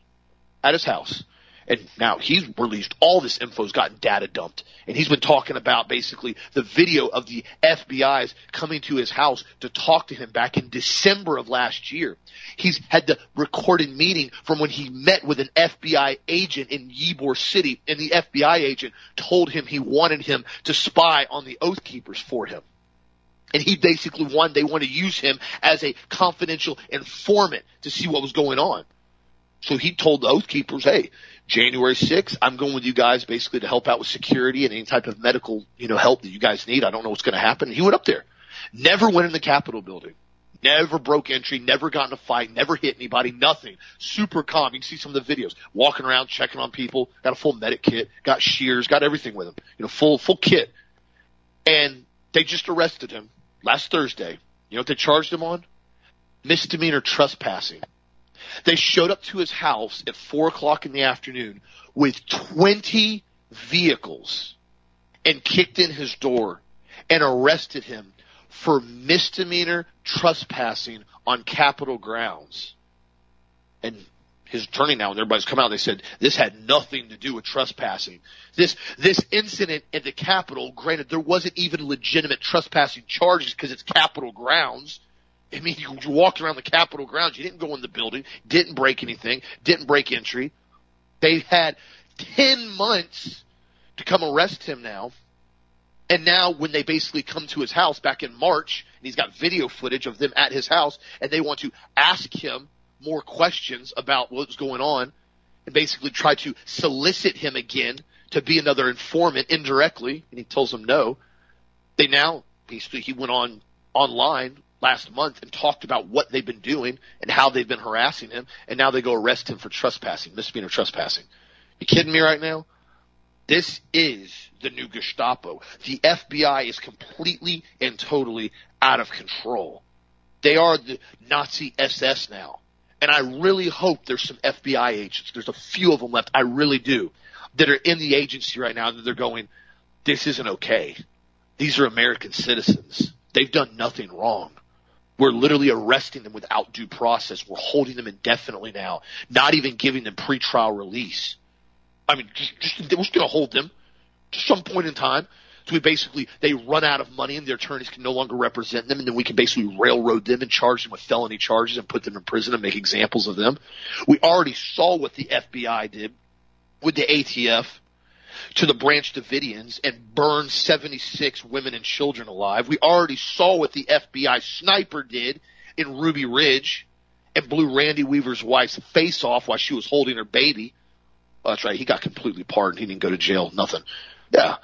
at his house and now he's released all this info has gotten data dumped. And he's been talking about basically the video of the FBI's coming to his house to talk to him back in December of last year. He's had the recorded meeting from when he met with an FBI agent in Ybor City and the FBI agent told him he wanted him to spy on the Oath Keepers for him. And he basically wanted, they want to use him as a confidential informant to see what was going on. So he told the Oath Keepers, hey, January 6th, I'm going with you guys basically to help out with security and any type of medical, you know, help that you guys need. I don't know what's going to happen. And he went up there. Never went in the Capitol building. Never broke entry, never got in a fight, never hit anybody, nothing. Super calm. You can see some of the videos. Walking around, checking on people, got a full medic kit, got shears, got everything with him. You know, full, full kit. And they just arrested him last Thursday. You know what they charged him on? Misdemeanor trespassing. They showed up to his house at four o'clock in the afternoon with 20 vehicles and kicked in his door and arrested him for misdemeanor trespassing on Capitol grounds. And his attorney now, and everybody's come out, they said this had nothing to do with trespassing. This, this incident at the Capitol, granted, there wasn't even legitimate trespassing charges because it's Capitol grounds. I mean, you, you walked around the Capitol grounds. You didn't go in the building, didn't break anything, didn't break entry. They had 10 months to come arrest him now. And now when they basically come to his house back in March, and he's got video footage of them at his house, and they want to ask him more questions about what's going on, and basically try to solicit him again to be another informant indirectly, and he tells them no. They now, basically, he went on online last month and talked about what they've been doing and how they've been harassing him, and now they go arrest him for trespassing, misdemeanor trespassing. You kidding me right now? This is the new Gestapo. The FBI is completely and totally out of control. They are the Nazi SS now. And I really hope there's some FBI agents. There's a few of them left. I really do. That are in the agency right now that they're going, this isn't okay. These are American citizens. They've done nothing wrong. We're literally arresting them without due process. We're holding them indefinitely now, not even giving them pretrial release. I mean, just, just, we're just going to hold them to some point in time. So we basically, they run out of money and their attorneys can no longer represent them and then we can basically railroad them and charge them with felony charges and put them in prison and make examples of them. We already saw what the FBI did with the ATF to the Branch Davidians and burned 76 women and children alive. We already saw what the FBI sniper did in Ruby Ridge and blew Randy Weaver's wife's face off while she was holding her baby. Oh, that's right. He got completely pardoned. He didn't go to jail. Nothing. Yeah.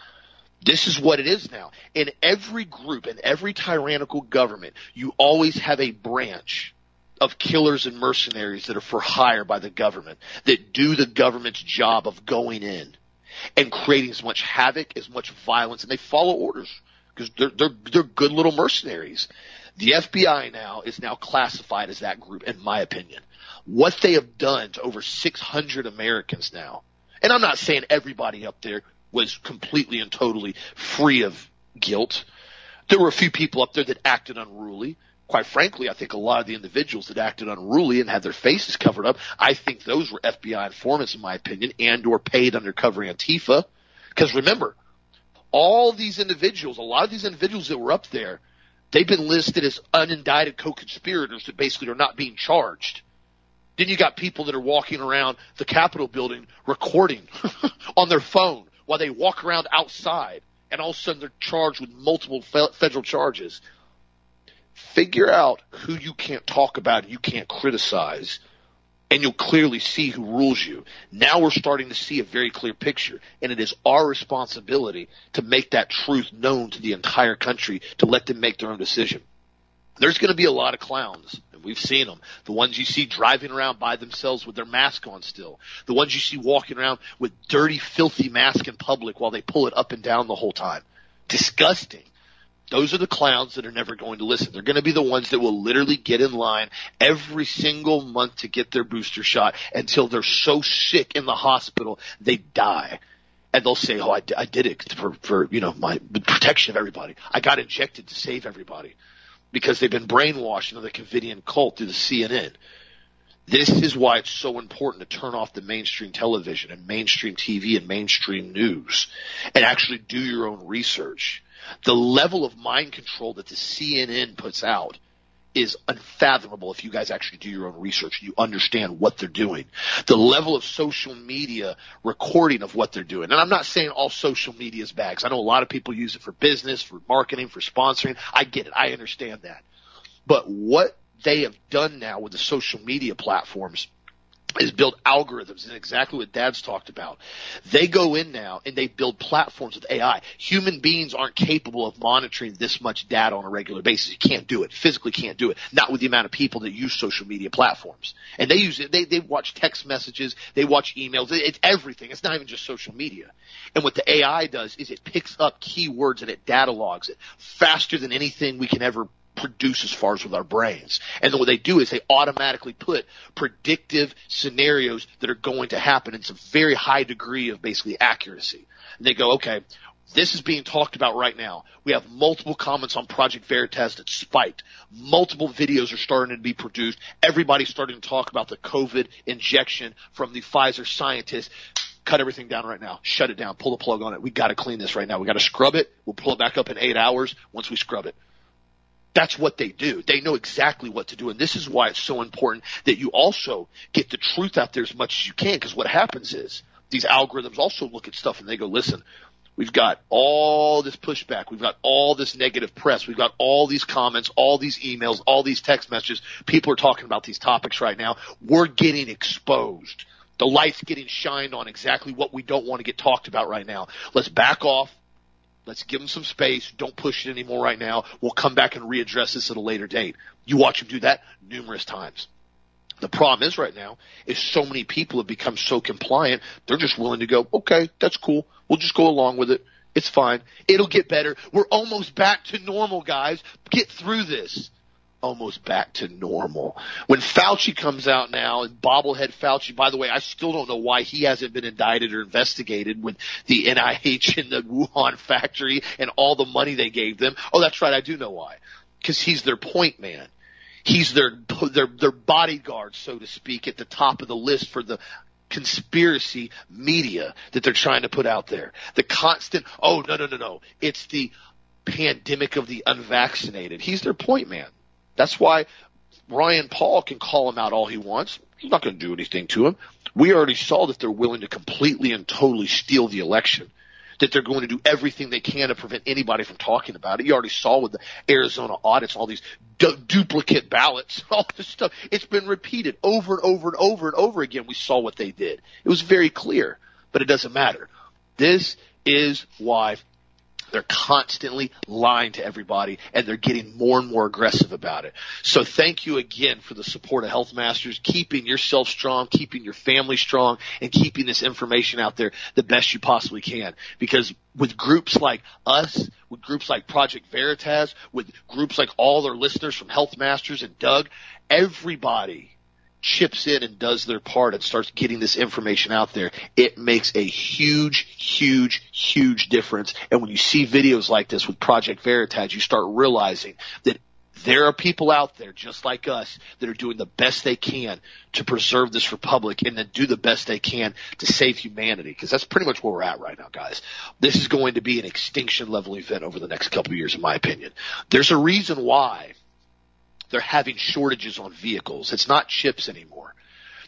This is what it is now. In every group, in every tyrannical government, you always have a branch of killers and mercenaries that are for hire by the government, that do the government's job of going in and creating as much havoc, as much violence, and they follow orders because they're, they're, they're good little mercenaries. The FBI now is now classified as that group, in my opinion. What they have done to over 600 Americans now, and I'm not saying everybody up there was completely and totally free of guilt. There were a few people up there that acted unruly. Quite frankly, I think a lot of the individuals that acted unruly and had their faces covered up, I think those were FBI informants, in my opinion, and or paid under covering Antifa. Because remember, all these individuals, a lot of these individuals that were up there, they've been listed as unindicted co-conspirators that basically are not being charged. Then you got people that are walking around the Capitol building recording on their phone while they walk around outside and all of a sudden they're charged with multiple fe- federal charges. Figure out who you can't talk about you can't criticize and you'll clearly see who rules you. Now we're starting to see a very clear picture, and it is our responsibility to make that truth known to the entire country to let them make their own decision. There's going to be a lot of clowns and We've seen them. The ones you see driving around by themselves with their mask on still. The ones you see walking around with dirty, filthy mask in public while they pull it up and down the whole time. Disgusting. Those are the clowns that are never going to listen. They're going to be the ones that will literally get in line every single month to get their booster shot until they're so sick in the hospital they die. And they'll say, "Oh, I, I did it for, for you know my protection of everybody. I got injected to save everybody." because they've been brainwashed into the Covidian cult through the CNN. This is why it's so important to turn off the mainstream television and mainstream TV and mainstream news and actually do your own research. The level of mind control that the CNN puts out is unfathomable if you guys actually do your own research and you understand what they're doing. The level of social media recording of what they're doing. And I'm not saying all social media is bad. I know a lot of people use it for business, for marketing, for sponsoring. I get it. I understand that. But what they have done now with the social media platforms – is build algorithms and exactly what dad's talked about. They go in now and they build platforms with AI. Human beings aren't capable of monitoring this much data on a regular basis. You can't do it. Physically can't do it. Not with the amount of people that use social media platforms. And they use it, they, they watch text messages, they watch emails, it's everything. It's not even just social media. And what the AI does is it picks up keywords and it data logs it faster than anything we can ever produce as far as with our brains. And what they do is they automatically put predictive scenarios that are going to happen. It's a very high degree of basically accuracy. And they go, okay, this is being talked about right now. We have multiple comments on Project Veritas that spiked. Multiple videos are starting to be produced. Everybody's starting to talk about the COVID injection from the Pfizer scientists. Cut everything down right now. Shut it down. Pull the plug on it. We got to clean this right now. We got to scrub it. We'll pull it back up in eight hours once we scrub it that's what they do. They know exactly what to do. And this is why it's so important that you also get the truth out there as much as you can. Because what happens is these algorithms also look at stuff and they go, listen, we've got all this pushback. We've got all this negative press. We've got all these comments, all these emails, all these text messages. People are talking about these topics right now. We're getting exposed. The light's getting shined on exactly what we don't want to get talked about right now. Let's back off. Let's give them some space. Don't push it anymore right now. We'll come back and readdress this at a later date. You watch them do that numerous times. The problem is right now is so many people have become so compliant, they're just willing to go, okay, that's cool. We'll just go along with it. It's fine. It'll get better. We're almost back to normal, guys. Get through this almost back to normal. When Fauci comes out now, and bobblehead Fauci, by the way, I still don't know why he hasn't been indicted or investigated with the NIH and the Wuhan factory and all the money they gave them. Oh, that's right, I do know why. Because he's their point man. He's their their their bodyguard, so to speak, at the top of the list for the conspiracy media that they're trying to put out there. The constant, oh no no no no, it's the pandemic of the unvaccinated. He's their point man. That's why Rand Paul can call him out all he wants. He's not going to do anything to him. We already saw that they're willing to completely and totally steal the election. That they're going to do everything they can to prevent anybody from talking about it. You already saw with the Arizona audits, all these du- duplicate ballots, all this stuff. It's been repeated over and over and over and over again. We saw what they did. It was very clear, but it doesn't matter. This is why They're constantly lying to everybody and they're getting more and more aggressive about it. So thank you again for the support of Health Masters, keeping yourself strong, keeping your family strong, and keeping this information out there the best you possibly can. Because with groups like us, with groups like Project Veritas, with groups like all their listeners from Health Masters and Doug, everybody chips in and does their part and starts getting this information out there, it makes a huge, huge, huge difference. And when you see videos like this with Project Veritas, you start realizing that there are people out there just like us that are doing the best they can to preserve this republic and then do the best they can to save humanity because that's pretty much where we're at right now guys this is going to be an extinction level event over the next couple of years in my opinion there's a reason why they're having shortages on vehicles. It's not chips anymore.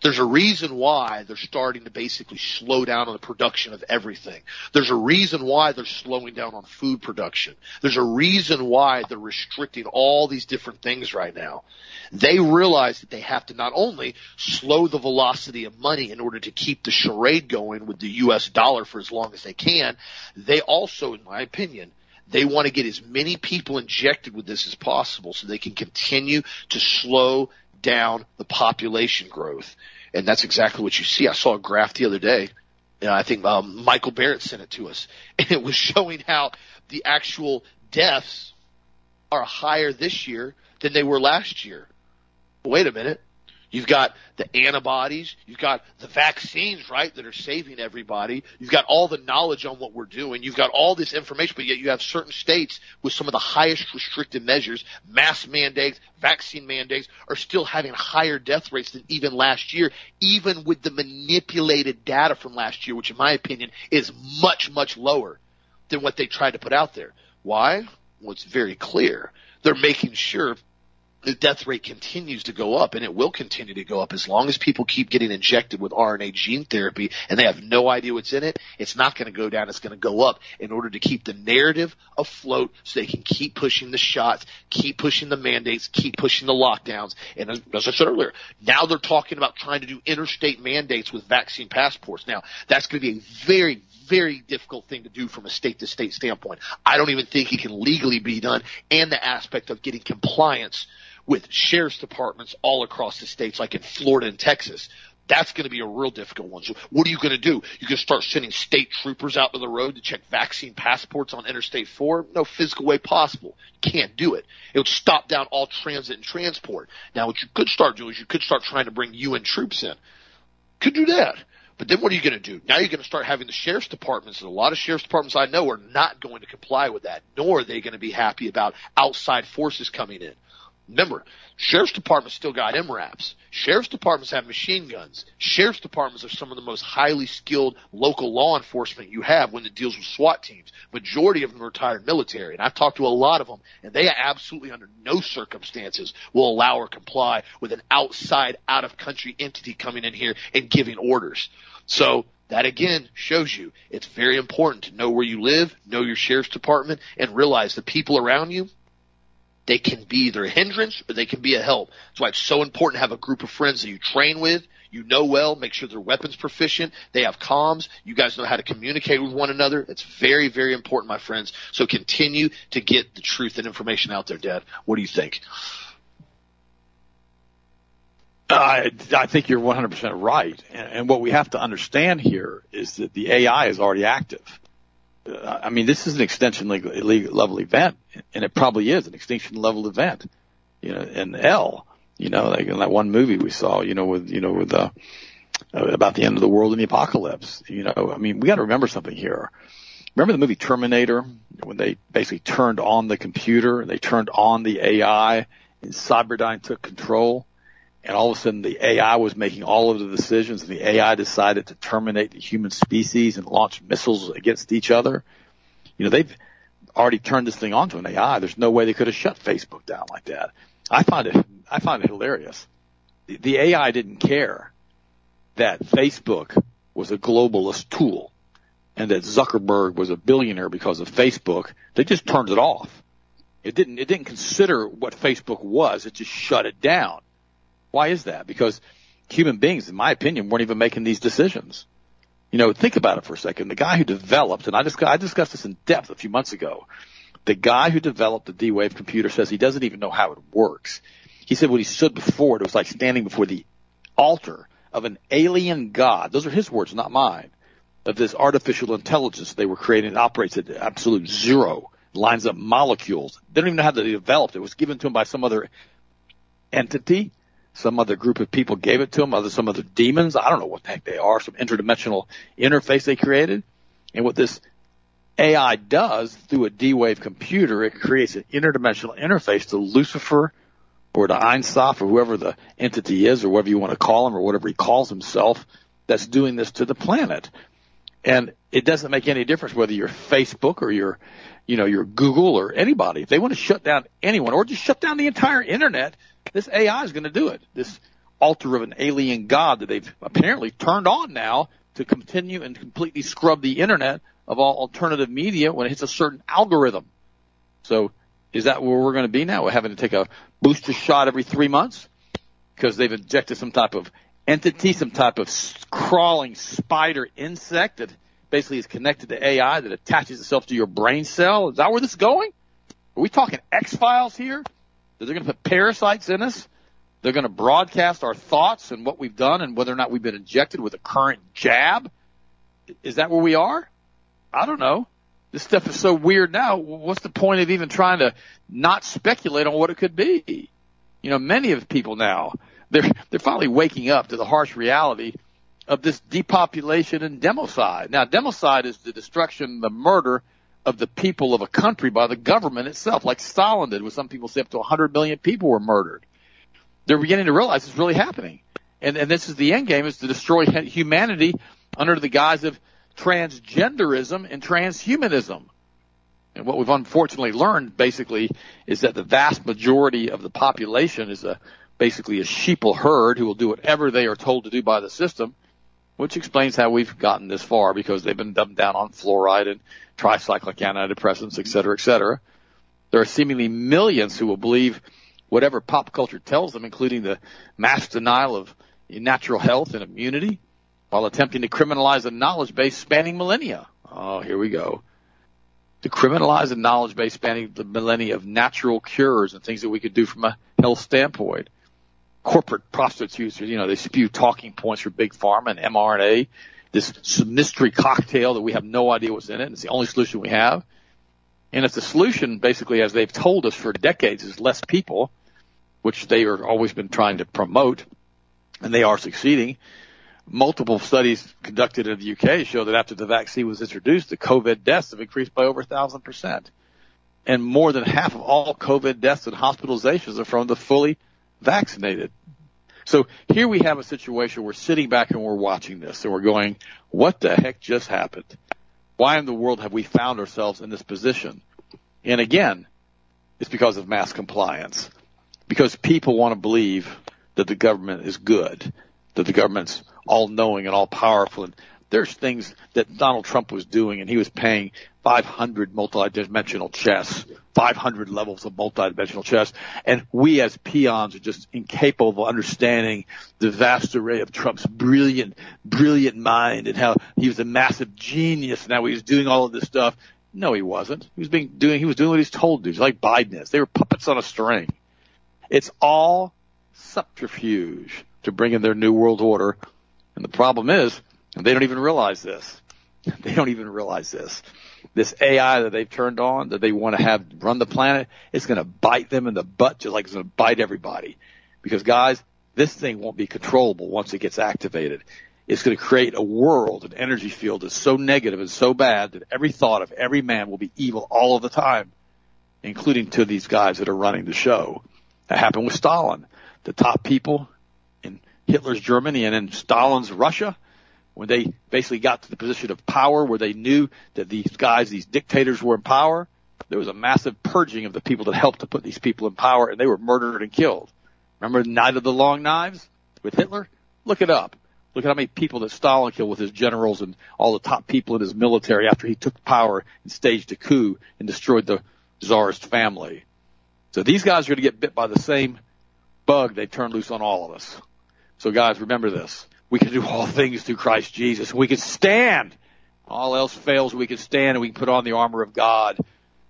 There's a reason why they're starting to basically slow down on the production of everything. There's a reason why they're slowing down on food production. There's a reason why they're restricting all these different things right now. They realize that they have to not only slow the velocity of money in order to keep the charade going with the US dollar for as long as they can, they also, in my opinion, they want to get as many people injected with this as possible so they can continue to slow down the population growth. And that's exactly what you see. I saw a graph the other day. And I think um, Michael Barrett sent it to us. And it was showing how the actual deaths are higher this year than they were last year. Wait a minute. You've got the antibodies. You've got the vaccines, right, that are saving everybody. You've got all the knowledge on what we're doing. You've got all this information, but yet you have certain states with some of the highest restrictive measures, mass mandates, vaccine mandates, are still having higher death rates than even last year, even with the manipulated data from last year, which in my opinion is much, much lower than what they tried to put out there. Why? Well, it's very clear. They're making sure the death rate continues to go up and it will continue to go up as long as people keep getting injected with RNA gene therapy and they have no idea what's in it. It's not going to go down. It's going to go up in order to keep the narrative afloat so they can keep pushing the shots, keep pushing the mandates, keep pushing the lockdowns. And as, I said earlier, now they're talking about trying to do interstate mandates with vaccine passports. Now that's going to be a very, very difficult thing to do from a state to state standpoint. I don't even think it can legally be done and the aspect of getting compliance with sheriff's departments all across the states, like in Florida and Texas. That's going to be a real difficult one. So what are you going to do? You can start sending state troopers out to the road to check vaccine passports on Interstate 4? No physical way possible. Can't do it. It would stop down all transit and transport. Now what you could start doing is you could start trying to bring UN troops in. Could do that. But then what are you going to do? Now you're going to start having the sheriff's departments, and a lot of sheriff's departments I know are not going to comply with that, nor are they going to be happy about outside forces coming in. Remember, sheriff's departments still got MRAPs. Sheriff's departments have machine guns. Sheriff's departments are some of the most highly skilled local law enforcement you have when it deals with SWAT teams. Majority of them are retired military, and I've talked to a lot of them, and they absolutely under no circumstances will allow or comply with an outside, out of country entity coming in here and giving orders. So that again shows you it's very important to know where you live, know your sheriff's department, and realize the people around you they can be either a hindrance or they can be a help. That's why it's so important to have a group of friends that you train with, you know well, make sure they're weapons proficient, they have comms, you guys know how to communicate with one another. It's very, very important, my friends. So continue to get the truth and information out there, Dad. What do you think? I, I think you're 100% right. And, and what we have to understand here is that the AI is already active. I mean, this is an extension level event, and it probably is an extinction level event. You know, and L, you know, like in that one movie we saw, you know, with you know with the uh, about the end of the world and the apocalypse. You know, I mean, we got to remember something here. Remember the movie Terminator when they basically turned on the computer and they turned on the AI and Cyberdyne took control and all of a sudden the AI was making all of the decisions and the AI decided to terminate the human species and launch missiles against each other. You know, they've already turned this thing onto an AI. There's no way they could have shut Facebook down like that. I find it, I find it hilarious. The, the AI didn't care that Facebook was a globalist tool and that Zuckerberg was a billionaire because of Facebook. They just turned it off. It didn't, it didn't consider what Facebook was. It just shut it down. Why is that? Because human beings, in my opinion, weren't even making these decisions. You know, think about it for a second. The guy who developed, and I just I discussed this in depth a few months ago. The guy who developed the D-Wave computer says he doesn't even know how it works. He said when he stood before it, it was like standing before the altar of an alien god. Those are his words, not mine. Of this artificial intelligence they were creating. It operates at absolute zero, lines up molecules. They don't even know how they developed it. It was given to him by some other entity. Some other group of people gave it to them, other some other demons. I don't know what the heck they are. Some interdimensional interface they created. And what this AI does through a D-Wave computer, it creates an interdimensional interface to Lucifer or to Ein Sof or whoever the entity is or whatever you want to call him or whatever he calls himself that's doing this to the planet. And it doesn't make any difference whether you're Facebook or you're, you know, you're Google or anybody. If they want to shut down anyone or just shut down the entire internet, this AI is going to do it. This altar of an alien god that they've apparently turned on now to continue and completely scrub the internet of all alternative media when it hits a certain algorithm. So is that where we're going to be now? We're having to take a booster shot every three months because they've injected some type of entity, some type of crawling spider insect that basically is connected to AI that attaches itself to your brain cell. Is that where this is going? Are we talking X Files here? They're going to put parasites in us? They're going to broadcast our thoughts and what we've done and whether or not we've been injected with a current jab? Is that where we are? I don't know. This stuff is so weird now. What's the point of even trying to not speculate on what it could be? You know, many of people now, they're, they're finally waking up to the harsh reality of this depopulation and democide. Now, democide is the destruction, the murder of the people of a country by the government itself, like Stalin did, where some people say up to 100 million people were murdered. They're beginning to realize it's really happening. And, and this is the end game, is to destroy humanity under the guise of transgenderism and transhumanism. And what we've unfortunately learned basically is that the vast majority of the population is a basically a sheeple herd who will do whatever they are told to do by the system, which explains how we've gotten this far because they've been dumbed down on fluoride and tricyclic antidepressants, et cetera, et cetera. There are seemingly millions who will believe whatever pop culture tells them, including the mass denial of natural health and immunity, while attempting to criminalize a knowledge base spanning millennia. Oh, here we go. To criminalize a knowledge base spanning the millennia of natural cures and things that we could do from a health standpoint. Corporate prostitutes, you know, they spew talking points for big pharma and mRNA, this mystery cocktail that we have no idea what's in it. And it's the only solution we have. And if the solution, basically, as they've told us for decades, is less people, which they have always been trying to promote, and they are succeeding, multiple studies conducted in the UK show that after the vaccine was introduced, the COVID deaths have increased by over a thousand percent. And more than half of all COVID deaths and hospitalizations are from the fully vaccinated. So here we have a situation we're sitting back and we're watching this and we're going, what the heck just happened? Why in the world have we found ourselves in this position? And again, it's because of mass compliance. Because people want to believe that the government is good, that the government's all knowing and all powerful. And there's things that Donald Trump was doing and he was paying 500 multi-dimensional chess, 500 levels of multi-dimensional chess. And we as peons are just incapable of understanding the vast array of Trump's brilliant, brilliant mind and how he was a massive genius and how he was doing all of this stuff. No, he wasn't. He was being doing, he was doing what he's told to do. Like Biden is. They were puppets on a string. It's all subterfuge to bring in their new world order and the problem is, they don't even realize this. They don't even realize this. This AI that they've turned on, that they want to have run the planet, it's going to bite them in the butt just like it's going to bite everybody. Because guys, this thing won't be controllable once it gets activated. It's going to create a world, an energy field that's so negative and so bad that every thought of every man will be evil all of the time, including to these guys that are running the show. That happened with Stalin. The top people in Hitler's Germany and in Stalin's Russia, when they basically got to the position of power where they knew that these guys, these dictators were in power, there was a massive purging of the people that helped to put these people in power and they were murdered and killed. Remember the Night of the Long Knives with Hitler? Look it up. Look at how many people that Stalin killed with his generals and all the top people in his military after he took power and staged a coup and destroyed the czarist family. So these guys are going to get bit by the same bug they turned loose on all of us. So guys, remember this. We can do all things through Christ Jesus. We can stand. All else fails, we can stand and we can put on the armor of God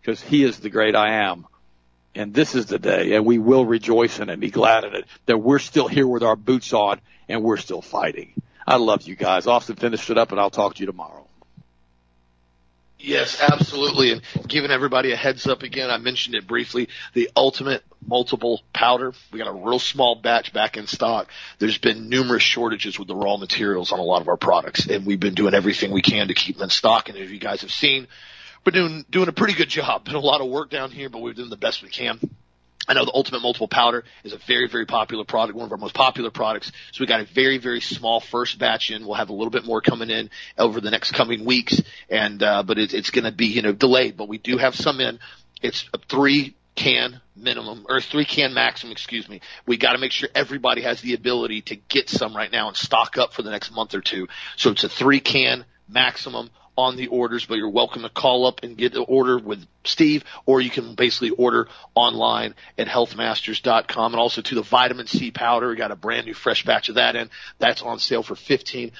because He is the great I am. And this is the day, and we will rejoice in it and be glad in it that we're still here with our boots on and we're still fighting. I love you guys. Austin finish it up, and I'll talk to you tomorrow. Yes, absolutely. And giving everybody a heads up again, I mentioned it briefly. The ultimate multiple powder. We got a real small batch back in stock. There's been numerous shortages with the raw materials on a lot of our products, and we've been doing everything we can to keep them in stock. And as you guys have seen, we're doing doing a pretty good job. Been a lot of work down here, but we're doing the best we can. I know the Ultimate Multiple Powder is a very, very popular product, one of our most popular products. So we got a very, very small first batch in. We'll have a little bit more coming in over the next coming weeks, and uh, but it, it's going to be you know delayed. But we do have some in. It's a three can minimum or three can maximum, excuse me. We got to make sure everybody has the ability to get some right now and stock up for the next month or two. So it's a three can maximum on the orders, but you're welcome to call up and get the order with Steve, or you can basically order online at healthmasters.com and also to the vitamin C powder. We got a brand new fresh batch of that in. That's on sale for 15%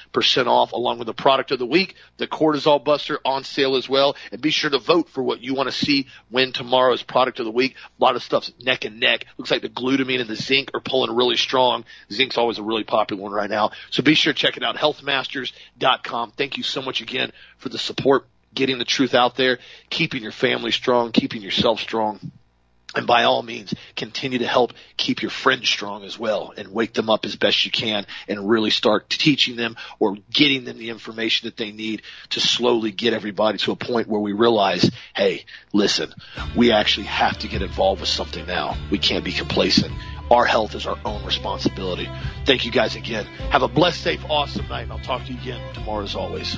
off along with the product of the week, the cortisol buster on sale as well. And be sure to vote for what you want to see win tomorrow's product of the week. A lot of stuff's neck and neck. Looks like the glutamine and the zinc are pulling really strong. Zinc's always a really popular one right now. So be sure to check it out. Healthmasters.com. Thank you so much again for the support, getting the truth out there, keeping your family strong, keeping yourself strong. And by all means, continue to help keep your friends strong as well and wake them up as best you can and really start teaching them or getting them the information that they need to slowly get everybody to a point where we realize, hey, listen, we actually have to get involved with something now. We can't be complacent. Our health is our own responsibility. Thank you guys again. Have a blessed, safe, awesome night and I'll talk to you again tomorrow as always.